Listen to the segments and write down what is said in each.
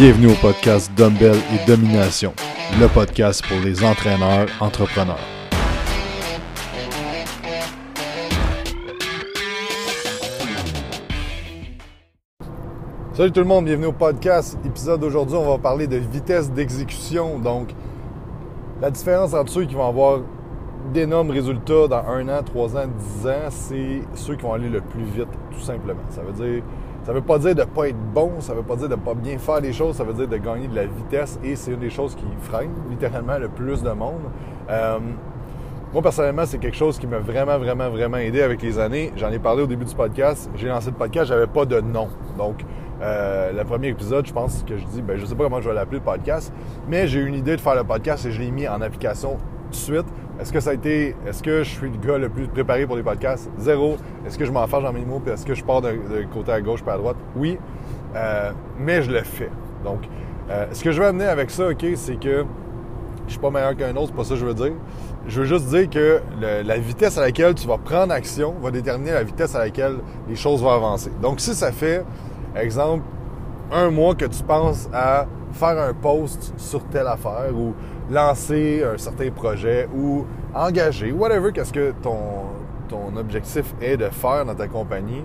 Bienvenue au podcast Dumbbell et Domination, le podcast pour les entraîneurs entrepreneurs. Salut tout le monde, bienvenue au podcast. Épisode d'aujourd'hui, on va parler de vitesse d'exécution. Donc, la différence entre ceux qui vont avoir d'énormes résultats dans un an, trois ans, dix ans, c'est ceux qui vont aller le plus vite, tout simplement. Ça veut dire ça veut pas dire de pas être bon, ça veut pas dire de pas bien faire les choses, ça veut dire de gagner de la vitesse et c'est une des choses qui freine littéralement le plus de monde. Euh, moi, personnellement, c'est quelque chose qui m'a vraiment, vraiment, vraiment aidé avec les années. J'en ai parlé au début du podcast. J'ai lancé le podcast, j'avais pas de nom. Donc, euh, le premier épisode, je pense que je dis, ben, je sais pas comment je vais l'appeler le podcast, mais j'ai eu une idée de faire le podcast et je l'ai mis en application tout de suite. Est-ce que ça a été. Est-ce que je suis le gars le plus préparé pour les podcasts? Zéro. Est-ce que je m'en fâche dans mes mots? Puis est-ce que je pars d'un côté à gauche puis à droite? Oui. Euh, mais je le fais. Donc, euh, ce que je veux amener avec ça, OK, c'est que je suis pas meilleur qu'un autre, pas ça que je veux dire. Je veux juste dire que la vitesse à laquelle tu vas prendre action va déterminer la vitesse à laquelle les choses vont avancer. Donc, si ça fait, exemple, un mois que tu penses à faire un post sur telle affaire ou lancer un certain projet ou engager, whatever, qu'est-ce que ton, ton objectif est de faire dans ta compagnie,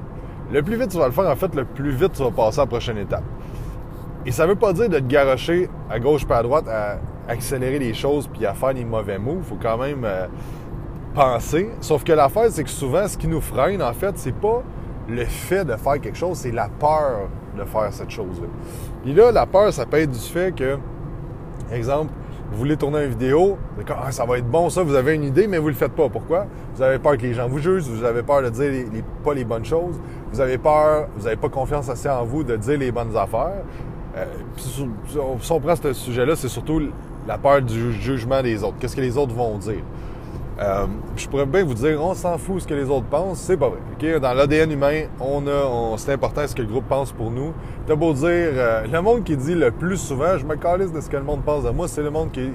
le plus vite tu vas le faire, en fait, le plus vite tu vas passer à la prochaine étape. Et ça veut pas dire de te garocher à gauche pas à droite à accélérer les choses puis à faire des mauvais mots. Il faut quand même euh, penser. Sauf que l'affaire, c'est que souvent, ce qui nous freine, en fait, c'est pas le fait de faire quelque chose, c'est la peur de faire cette chose-là. Puis là, la peur, ça peut être du fait que, exemple, vous voulez tourner une vidéo, ah, ça va être bon ça, vous avez une idée, mais vous le faites pas. Pourquoi? Vous avez peur que les gens vous jugent, vous avez peur de dire pas les bonnes choses, vous avez peur, vous n'avez pas confiance assez en vous de dire les bonnes affaires. Euh, si on prend ce sujet-là, c'est surtout la peur du jugement des autres. Qu'est-ce que les autres vont dire? Euh, je pourrais bien vous dire, on s'en fout ce que les autres pensent, c'est pas vrai. Dans l'ADN humain, on a, c'est important ce que le groupe pense pour nous. T'as beau dire, euh, le monde qui dit le plus souvent, je me calisse de ce que le monde pense de moi, c'est le monde qui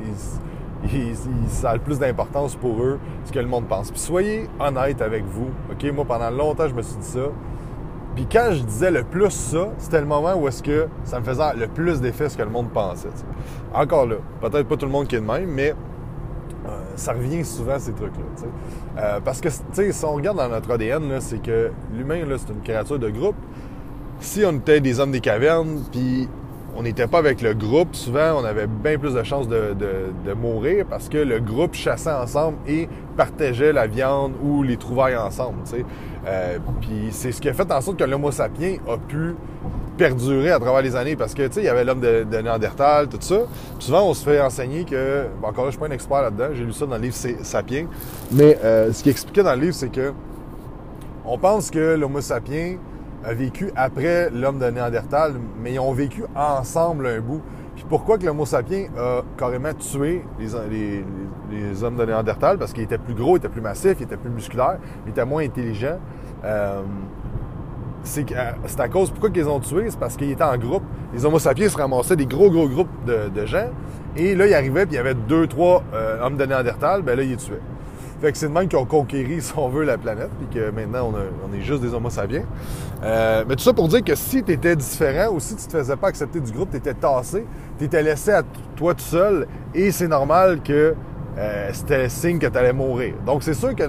ça a le plus d'importance pour eux, ce que le monde pense. Puis soyez honnête avec vous. Ok, moi pendant longtemps je me suis dit ça. Puis quand je disais le plus ça, c'était le moment où est-ce que ça me faisait le plus d'effet ce que le monde pensait. Encore là, peut-être pas tout le monde qui est de même, mais ça revient souvent ces trucs-là. Euh, parce que si on regarde dans notre ADN, c'est que l'humain, c'est une créature de groupe. Si on était des hommes des cavernes, puis on n'était pas avec le groupe, souvent on avait bien plus de chances de, mourir parce que le groupe chassait ensemble et partageait la viande ou les trouvailles ensemble. Euh, puis c'est ce qui a fait en sorte que l'Homo sapiens a pu perdurer à travers les années parce que, tu sais, il y avait l'homme de, Néandertal, tout ça. souvent, on se fait enseigner que, encore là, je suis pas un expert là-dedans, j'ai lu ça dans le livre Sapiens, mais euh, ce qui expliquait dans le livre, c'est que on pense que l'Homo sapiens a vécu après l'homme de Néandertal, mais ils ont vécu ensemble un bout. Puis pourquoi que l'Homo sapiens a carrément tué les, les, hommes de Néandertal? Parce qu'il était plus gros, il était plus massif, il était plus musculaire, il était moins intelligent. Euh, c'est à cause pourquoi qu'ils ont tué, c'est parce qu'ils étaient en groupe. Les Homo sapiens se ramassaient des gros, gros groupes de, gens. Et là, ils arrivaient, puis il y avait deux, trois euh, hommes de Néandertal, ben là, ils les tuaient. Fait que c'est de même qu'ils ont conquéri, si on veut, la planète, puis que maintenant, on, est juste des Homo sapiens. Euh, mais tout ça pour dire que si tu étais différent ou si tu te faisais pas accepter du groupe, tu étais tassé, tu étais laissé à toi tout seul, et c'est normal que euh, c'était signe que tu allais mourir. Donc, c'est sûr que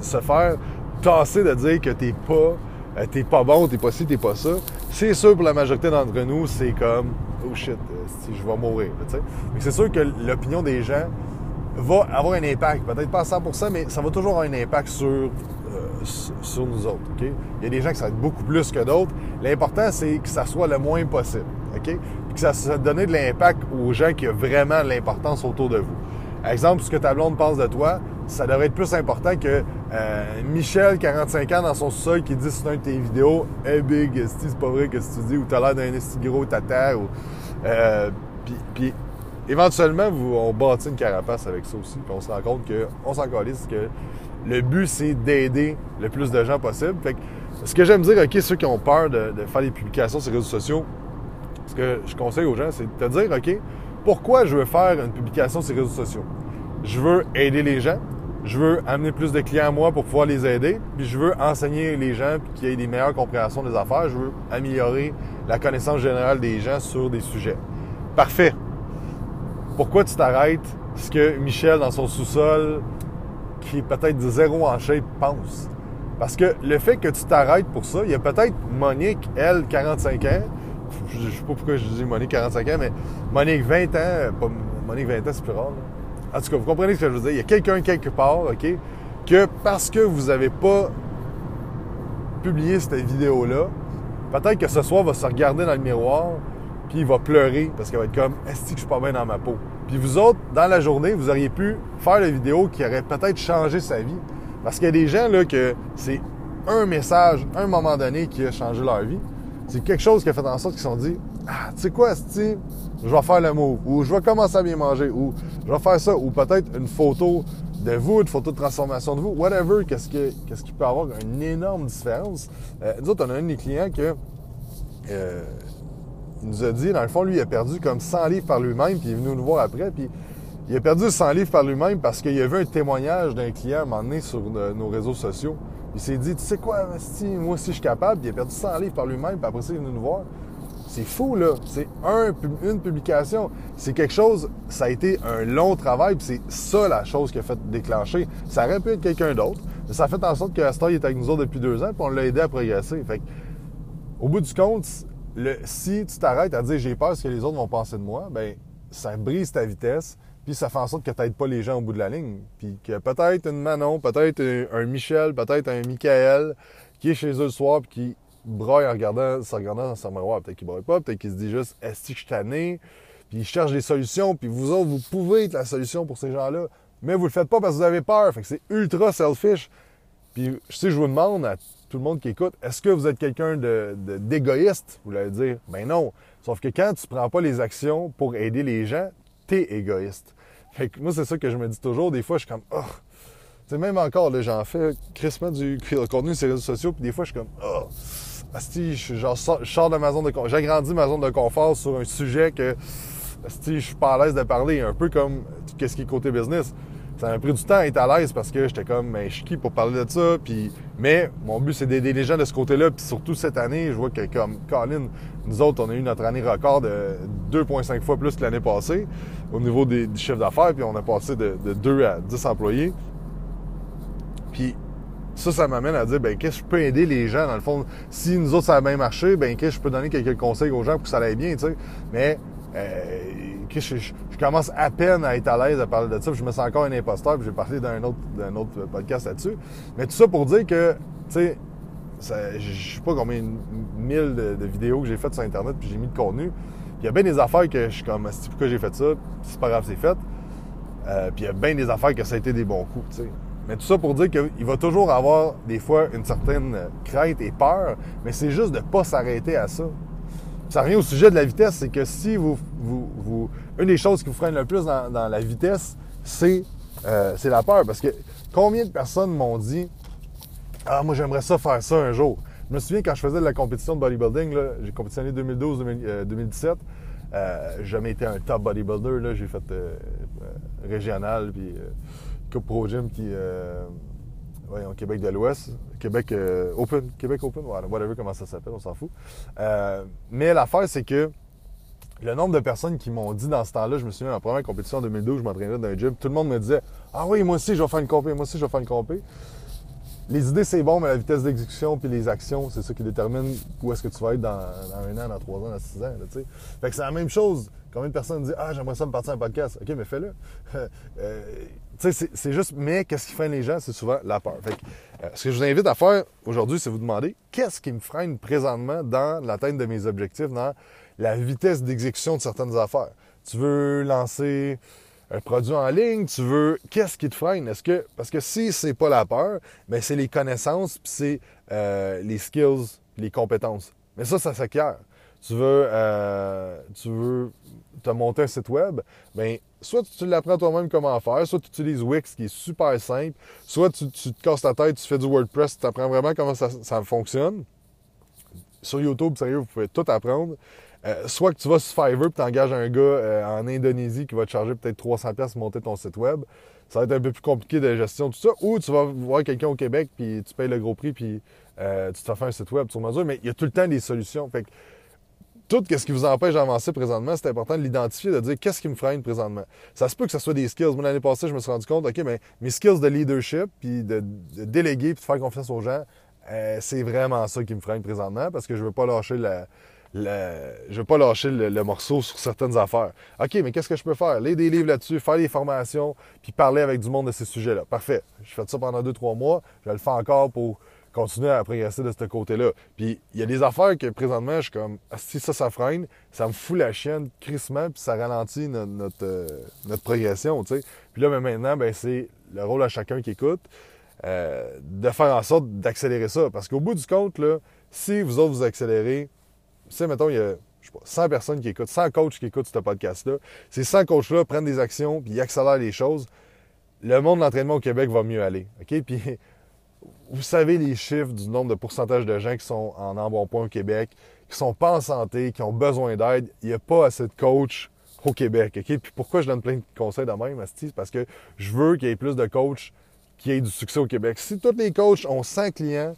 se faire tasser de dire que t'es pas euh, t'es pas bon, t'es pas ci, t'es pas ça. C'est sûr pour la majorité d'entre nous, c'est comme oh shit, euh, si je vais mourir. C'est sûr que l'opinion des gens va avoir un impact, peut-être pas à 100%, mais ça va toujours avoir un impact sur, euh, sur nous autres. Il y a des gens qui ça beaucoup plus que d'autres. L'important, c'est que ça soit le moins possible. OK? Puis que ça, ça donne de l'impact aux gens qui ont vraiment l'importance autour de vous. Exemple, ce que ta blonde pense de toi, ça devrait être plus important que euh, Michel, 45 ans, dans son sol, qui dit sur une de tes vidéos Hey Big, c'est pas vrai que tu dis, ou t'as l'air d'un esti gros tata, ou. Euh, puis, éventuellement, vous, on bâtit une carapace avec ça aussi, puis on se rend compte qu'on s'en calisse, que le but, c'est d'aider le plus de gens possible. Fait que, ce que j'aime dire, OK, ceux qui ont peur de, de faire des publications sur les réseaux sociaux, ce que je conseille aux gens, c'est de te dire, OK, pourquoi je veux faire une publication sur les réseaux sociaux? Je veux aider les gens, je veux amener plus de clients à moi pour pouvoir les aider, puis je veux enseigner les gens puis qu'il y des meilleures compréhensions des affaires, je veux améliorer la connaissance générale des gens sur des sujets. Parfait. Pourquoi tu t'arrêtes? Ce que Michel dans son sous-sol, qui est peut-être zéro en shape, pense? Parce que le fait que tu t'arrêtes pour ça, il y a peut-être Monique, elle, 45 ans, je ne sais pas pourquoi je dis Monique 45 ans, mais Monique 20 ans, pas Monique 20 ans, c'est plus rare. En tout cas, vous comprenez ce que je veux dire. Il y a quelqu'un quelque part, OK, que parce que vous n'avez pas publié cette vidéo-là, peut-être que ce soir, va se regarder dans le miroir, puis il va pleurer parce qu'il va être comme Est-ce que je suis pas bien dans ma peau? Puis vous autres, dans la journée, vous auriez pu faire la vidéo qui aurait peut-être changé sa vie. Parce qu'il y a des gens là que c'est un message, un moment donné qui a changé leur vie. C'est quelque chose qui a fait en sorte qu'ils se sont dit Ah, tu sais quoi, Sti, je vais faire le mot, ou je vais commencer à bien manger, ou je vais faire ça, ou peut-être une photo de vous, une photo de transformation de vous, whatever, qu'est-ce, qu'est-ce qui peut avoir une énorme différence. Euh, nous autres, on a un de clients que euh, il nous a dit, dans le fond, lui, il a perdu comme 100 livres par lui-même, puis il est venu nous voir après, puis il a perdu 100 livres par lui-même parce qu'il a vu un témoignage d'un client à un moment donné sur euh, nos réseaux sociaux. Il s'est dit, tu sais quoi, moi aussi je suis capable, puis il a perdu 100 livres par lui-même, puis après ça, il est venu nous voir. C'est fou, là. C'est un, une publication. C'est quelque chose, ça a été un long travail, puis c'est ça la chose qui a fait déclencher. Ça aurait pu être quelqu'un d'autre, mais ça a fait en sorte que Astor est avec nous autres depuis deux ans, puis on l'a aidé à progresser. Fait au bout du compte, si tu t'arrêtes à dire j'ai peur ce que les autres vont penser de moi, ben ça brise ta vitesse, puis ça fait en sorte que tu n'aides pas les gens au bout de la ligne. Puis que peut-être une Manon, peut-être un Michel, peut-être un Michael qui est chez eux le soir puis qui broye en regardant, se regardant dans son miroir. Peut-être qu'il broye pas, peut-être qu'il se dit juste est-ce que je suis? Puis il cherche des solutions, puis vous autres, vous pouvez être la solution pour ces gens-là. Mais vous le faites pas parce que vous avez peur. Fait que c'est ultra selfish. Puis si je vous demande à tout le monde qui écoute, est-ce que vous êtes quelqu'un de, d'égoïste? Vous allez dire, ben non. Sauf que quand tu prends pas les actions pour aider les gens, t'es égoïste. Fait que moi, c'est ça que je me dis toujours. Des fois, je suis comme, oh. Tu sais, même encore, là, j'en fais crissement du contenu sur les réseaux sociaux, puis des fois, je suis comme, oh. Asti, je, je sors de ma zone de confort. J'agrandis ma zone de confort sur un sujet que, asti, je suis pas à l'aise de parler. Un peu comme, qu'est-ce qui est côté business ça m'a pris du temps à être à l'aise parce que j'étais comme, ben, je suis qui pour parler de ça? Puis, mais mon but, c'est d'aider les gens de ce côté-là. Puis surtout cette année, je vois que comme Colin, nous autres, on a eu notre année record de 2,5 fois plus que l'année passée au niveau des, du chiffre d'affaires. Puis on a passé de, de 2 à 10 employés. Puis ça, ça m'amène à dire, ben, qu'est-ce que je peux aider les gens, dans le fond? Si nous autres, ça a bien marché, ben, qu'est-ce que je peux donner quelques conseils aux gens pour que ça aille bien, tu sais? Mais, euh, je, commence à peine à être à l'aise à parler de ça. je me sens encore un imposteur. Puis j'ai parlé d'un autre, d'un autre podcast là-dessus. Mais tout ça pour dire que, tu sais, je sais pas combien mille de, vidéos que j'ai faites sur Internet, puis j'ai mis de contenu. Puis il y a bien des affaires que je suis comme, pourquoi j'ai fait ça, c'est pas grave, c'est fait. Euh, puis il y a bien des affaires que ça a été des bons coups, tu sais. Mais tout ça pour dire qu'il va toujours avoir des fois une certaine crainte et peur, mais c'est juste de pas s'arrêter à ça ça revient au sujet de la vitesse, c'est que si vous, vous, Une des choses qui vous freine le plus dans, la vitesse, euh, c'est la peur. Parce que combien de personnes m'ont dit Ah, moi j'aimerais ça faire ça un jour. Je me souviens quand je faisais de la compétition de bodybuilding, j'ai compétitionné 2012-2017. Euh, j'ai jamais été un top bodybuilder. J'ai fait euh, régional, puis Coupe Pro Gym, qui voyons, Québec de l'Ouest, Québec euh, Open, Québec Open, whatever comment ça s'appelle, on s'en fout. Euh, mais l'affaire, c'est que le nombre de personnes qui m'ont dit dans ce temps-là, je me souviens, ma première compétition en 2012, je m'entraînais dans un gym, tout le monde me disait Ah oui, moi aussi, je vais faire une compé, moi aussi, je vais faire une compé. Les idées, c'est bon, mais la vitesse d'exécution puis les actions, c'est ça qui détermine où est-ce que tu vas être dans, un an, dans trois ans, dans six ans. fait que c'est la même chose. Combien de personnes disent Ah, j'aimerais ça me partir un podcast. OK, mais fais-le. Euh, c'est juste, mais qu'est-ce qui freine les gens? C'est souvent la peur. Euh, ce que je vous invite à faire aujourd'hui, c'est vous demander qu'est-ce qui me freine présentement dans l'atteinte de mes objectifs, dans la vitesse d'exécution de certaines affaires? Tu veux lancer un produit en ligne, tu veux. Qu'est-ce qui te freine? Est-ce que. Parce que si c'est pas la peur, mais c'est les connaissances, puis c'est euh, les skills, les compétences. Mais ça, ça s'acquiert. Tu veux, euh, tu veux te monter un site web, bien, soit tu l'apprends toi-même comment faire, soit tu utilises Wix qui est super simple, soit tu, te casses ta tête, tu fais du WordPress, tu apprends vraiment comment ça, fonctionne. Sur YouTube, sérieux, vous pouvez tout apprendre. Euh, soit que tu vas sur Fiverr et tu engages un gars euh, en Indonésie qui va te charger peut-être 300$ pour monter ton site web. Ça va être un peu plus compliqué de gestion, tout ça. Ou tu vas voir quelqu'un au Québec, puis tu payes le gros prix, puis euh, tu te fais un site web sur mesure. Mais il y a tout le temps des solutions. Tout ce qui vous empêche d'avancer présentement, c'est important de l'identifier, de dire qu'est-ce qui me freine présentement. Ça se peut que ce soit des skills. Moi, l'année passée, je me suis rendu compte, OK, mais mes skills de leadership, puis de, déléguer, puis de faire confiance aux gens, c'est vraiment ça qui me freine présentement parce que je veux pas lâcher la, je ne veux pas lâcher le, morceau sur certaines affaires. OK, mais qu'est-ce que je peux faire? Lire des livres là-dessus, faire des formations, puis parler avec du monde de ces sujets-là. Parfait. Je fais ça pendant deux, trois mois. Je le fais encore pour continuer à progresser de ce côté-là. Puis il y a des affaires que présentement, je suis comme, ah, si ça, ça freine, ça me fout la chienne crissement, puis ça ralentit notre, euh, notre, progression, tu sais. Puis là, mais maintenant, ben, c'est le rôle à chacun qui écoute euh, de faire en sorte d'accélérer ça. Parce qu'au bout du compte, là, si vous autres vous accélérez, tu sais, mettons, il y a je sais pas, 100 personnes qui écoutent, 100 coachs qui écoutent ce podcast-là. Ces 100 coachs-là prennent des actions puis ils accélèrent les choses. Le monde de l'entraînement au Québec va mieux aller. OK? Puis vous savez les chiffres du nombre de pourcentage de gens qui sont en embonpoint au Québec, qui sont pas en santé, qui ont besoin d'aide. Il n'y a pas assez de coachs au Québec. Puis pourquoi je donne plein de conseils de même, Asti? Parce que je veux qu'il y ait plus de coachs qui aient du succès au Québec. Si tous les coachs ont 100 clients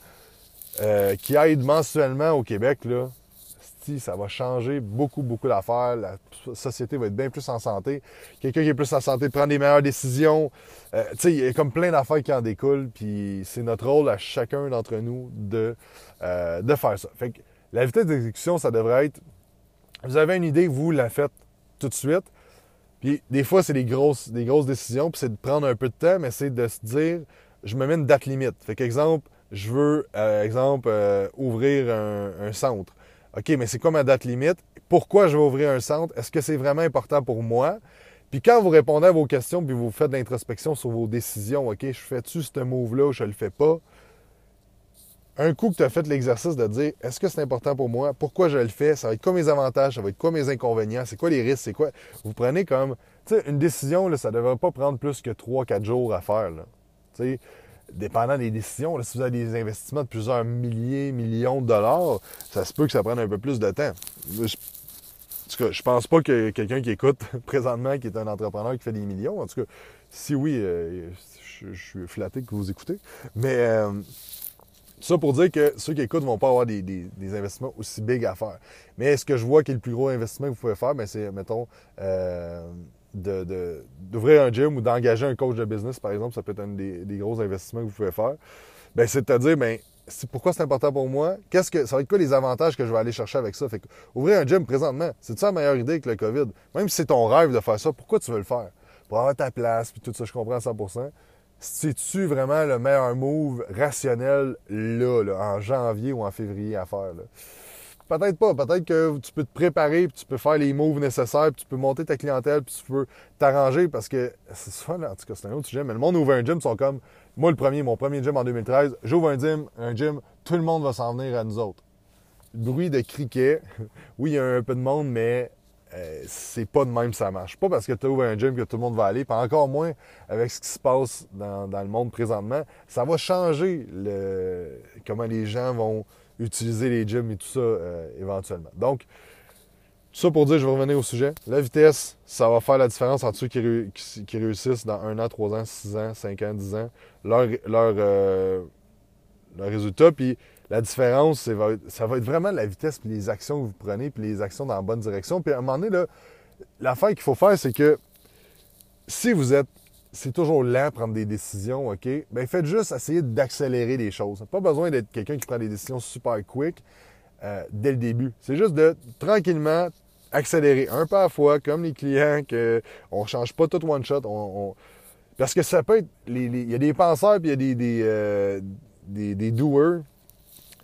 euh, qui aident mensuellement au Québec, là, ça va changer beaucoup, beaucoup d'affaires. La société va être bien plus en santé. Quelqu'un qui est plus en santé prend des meilleures décisions. Euh, il y a comme plein d'affaires qui en découlent. Puis c'est notre rôle à chacun d'entre nous de, euh, de faire ça. Fait que la vitesse d'exécution, ça devrait être. Vous avez une idée, vous la faites tout de suite. Puis des fois, c'est des grosses, des grosses décisions, puis c'est de prendre un peu de temps, mais c'est de se dire, je me mets une date limite. Fait qu'exemple, je veux, euh, exemple, ouvrir un, centre. OK, mais c'est quoi ma date limite? Pourquoi je vais ouvrir un centre? Est-ce que c'est vraiment important pour moi? Puis quand vous répondez à vos questions, puis vous faites de l'introspection sur vos décisions, OK, je fais-tu ce move-là ou je le fais pas? Un coup que tu as fait l'exercice de dire est-ce que c'est important pour moi? Pourquoi je le fais? Ça va être quoi mes avantages? Ça va être quoi mes inconvénients? C'est quoi les risques? C'est quoi? Vous prenez comme. Tu sais, une décision, là, ça ne devrait pas prendre plus que 3-4 jours à faire. Tu sais, dépendant des décisions, si vous avez des investissements de plusieurs milliers, millions de dollars, ça se peut que ça prenne un peu plus de temps. Je, en tout cas, je pense pas que quelqu'un qui écoute présentement, qui est un entrepreneur qui fait des millions, en tout cas, si oui, euh, je, suis flatté que vous écoutez. Mais euh, ça pour dire que ceux qui écoutent vont pas avoir des, investissements aussi big à faire. Mais ce que je vois qui est le plus gros investissement que vous pouvez faire, ben, c'est, mettons, euh, d'ouvrir un gym ou d'engager un coach de business, par exemple, ça peut être un des, gros investissements que vous pouvez faire. Ben, c'est de dire, ben, pourquoi c'est important pour moi? Qu'est-ce que ça va être quoi les avantages que je vais aller chercher avec ça? Fait ouvrir un gym présentement, c'est ça la meilleure idée que le COVID? Même si c'est ton rêve de faire ça, pourquoi tu veux le faire? Pour avoir ta place, puis tout ça, je comprends à 100%. C'est-tu vraiment le meilleur move rationnel là, là, en janvier ou en février à faire? Là? Peut-être pas. Peut-être que tu peux te préparer, puis tu peux faire les moves nécessaires, puis tu peux monter ta clientèle, puis tu peux t'arranger parce que c'est ça, en tout cas, c'est un autre sujet. Mais le monde ouvre un gym, sont comme moi, le premier, mon premier gym en 2013, j'ouvre un gym, un gym, tout le monde va s'en venir à nous autres. bruit de criquet. Oui, il y a un peu de monde, mais euh, c'est pas de même ça marche. Pas parce que tu ouvres un gym que tout le monde va aller, puis encore moins avec ce qui se passe dans, dans le monde présentement. Ça va changer le, comment les gens vont utiliser les gyms et tout ça euh, éventuellement. Donc, tout ça pour dire, je vais revenir au sujet. La vitesse, ça va faire la différence entre ceux qui, réussissent dans 1 an, 3 ans, 6 ans, 5 ans, 10 ans, leur, leur, euh, résultat. Puis la différence, ça va être vraiment la vitesse puis les actions que vous prenez, puis les actions dans la bonne direction. Puis à un moment donné, l'affaire qu'il faut faire, c'est que si vous êtes c'est toujours lent prendre des décisions, OK? Bien, faites juste essayer d'accélérer les choses. Pas besoin d'être quelqu'un qui prend des décisions super quick euh, dès le début. C'est juste de tranquillement accélérer un pas à fois, comme les clients, qu'on ne change pas tout one shot. Parce que ça peut être. Il y a des penseurs, puis il y a des, des, euh, des, des doers,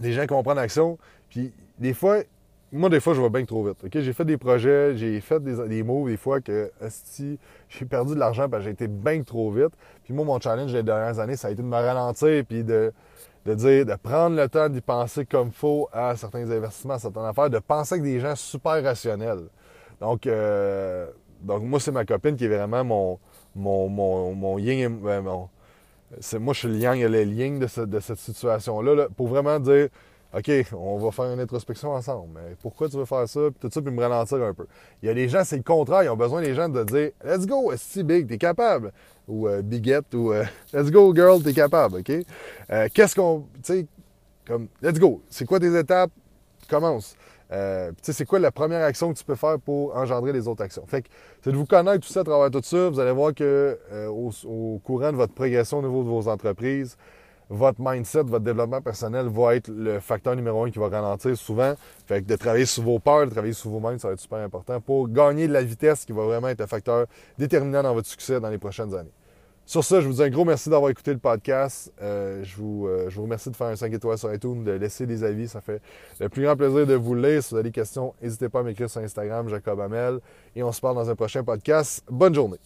des gens qui vont prendre action. Puis des fois, moi, des fois, je vais bien trop vite. J'ai fait des projets, j'ai fait des, des moves des fois que si j'ai perdu de l'argent parce que j'ai été bien trop vite. Puis moi, mon challenge des dernières années, ça a été de me ralentir puis de, de dire, de prendre le temps d'y penser comme faut à certains investissements, à certaines affaires, de penser avec des gens super rationnels. Donc, euh, donc moi, c'est ma copine qui est vraiment mon, mon, mon, mon yin mon, moi, je suis le yang et le yin de, de cette situation-là, là, pour vraiment dire OK, on va faire une introspection ensemble. Mais pourquoi tu veux faire ça? Puis tout ça, puis me ralentir un peu? Il y a des gens, c'est le contraire. Ils ont besoin des gens de dire Let's go, si big, t'es capable. Ou euh, Biguette, ou euh, Let's go, girl, t'es capable. OK? Euh, qu'est-ce qu'on. Tu sais, comme Let's go. C'est quoi tes étapes? Commence. Euh, tu sais, c'est quoi la première action que tu peux faire pour engendrer les autres actions? Fait que c'est de vous connaître tout ça à travers tout ça. Vous allez voir que au, au courant de votre progression au niveau de vos entreprises, votre mindset, votre développement personnel va être le facteur numéro un qui va ralentir souvent. Fait que de travailler sur vos peurs, de travailler sur minds, ça va être super important pour gagner de la vitesse qui va vraiment être un facteur déterminant dans votre succès dans les prochaines années. Sur ça, je vous dis un gros merci d'avoir écouté le podcast. Euh, je, vous, euh, je vous remercie de faire un 5 étoiles sur iTunes, de laisser des avis. Ça fait le plus grand plaisir de vous lire. Si vous avez des questions, n'hésitez pas à m'écrire sur Instagram, Jacob Amel. Et on se parle dans un prochain podcast. Bonne journée.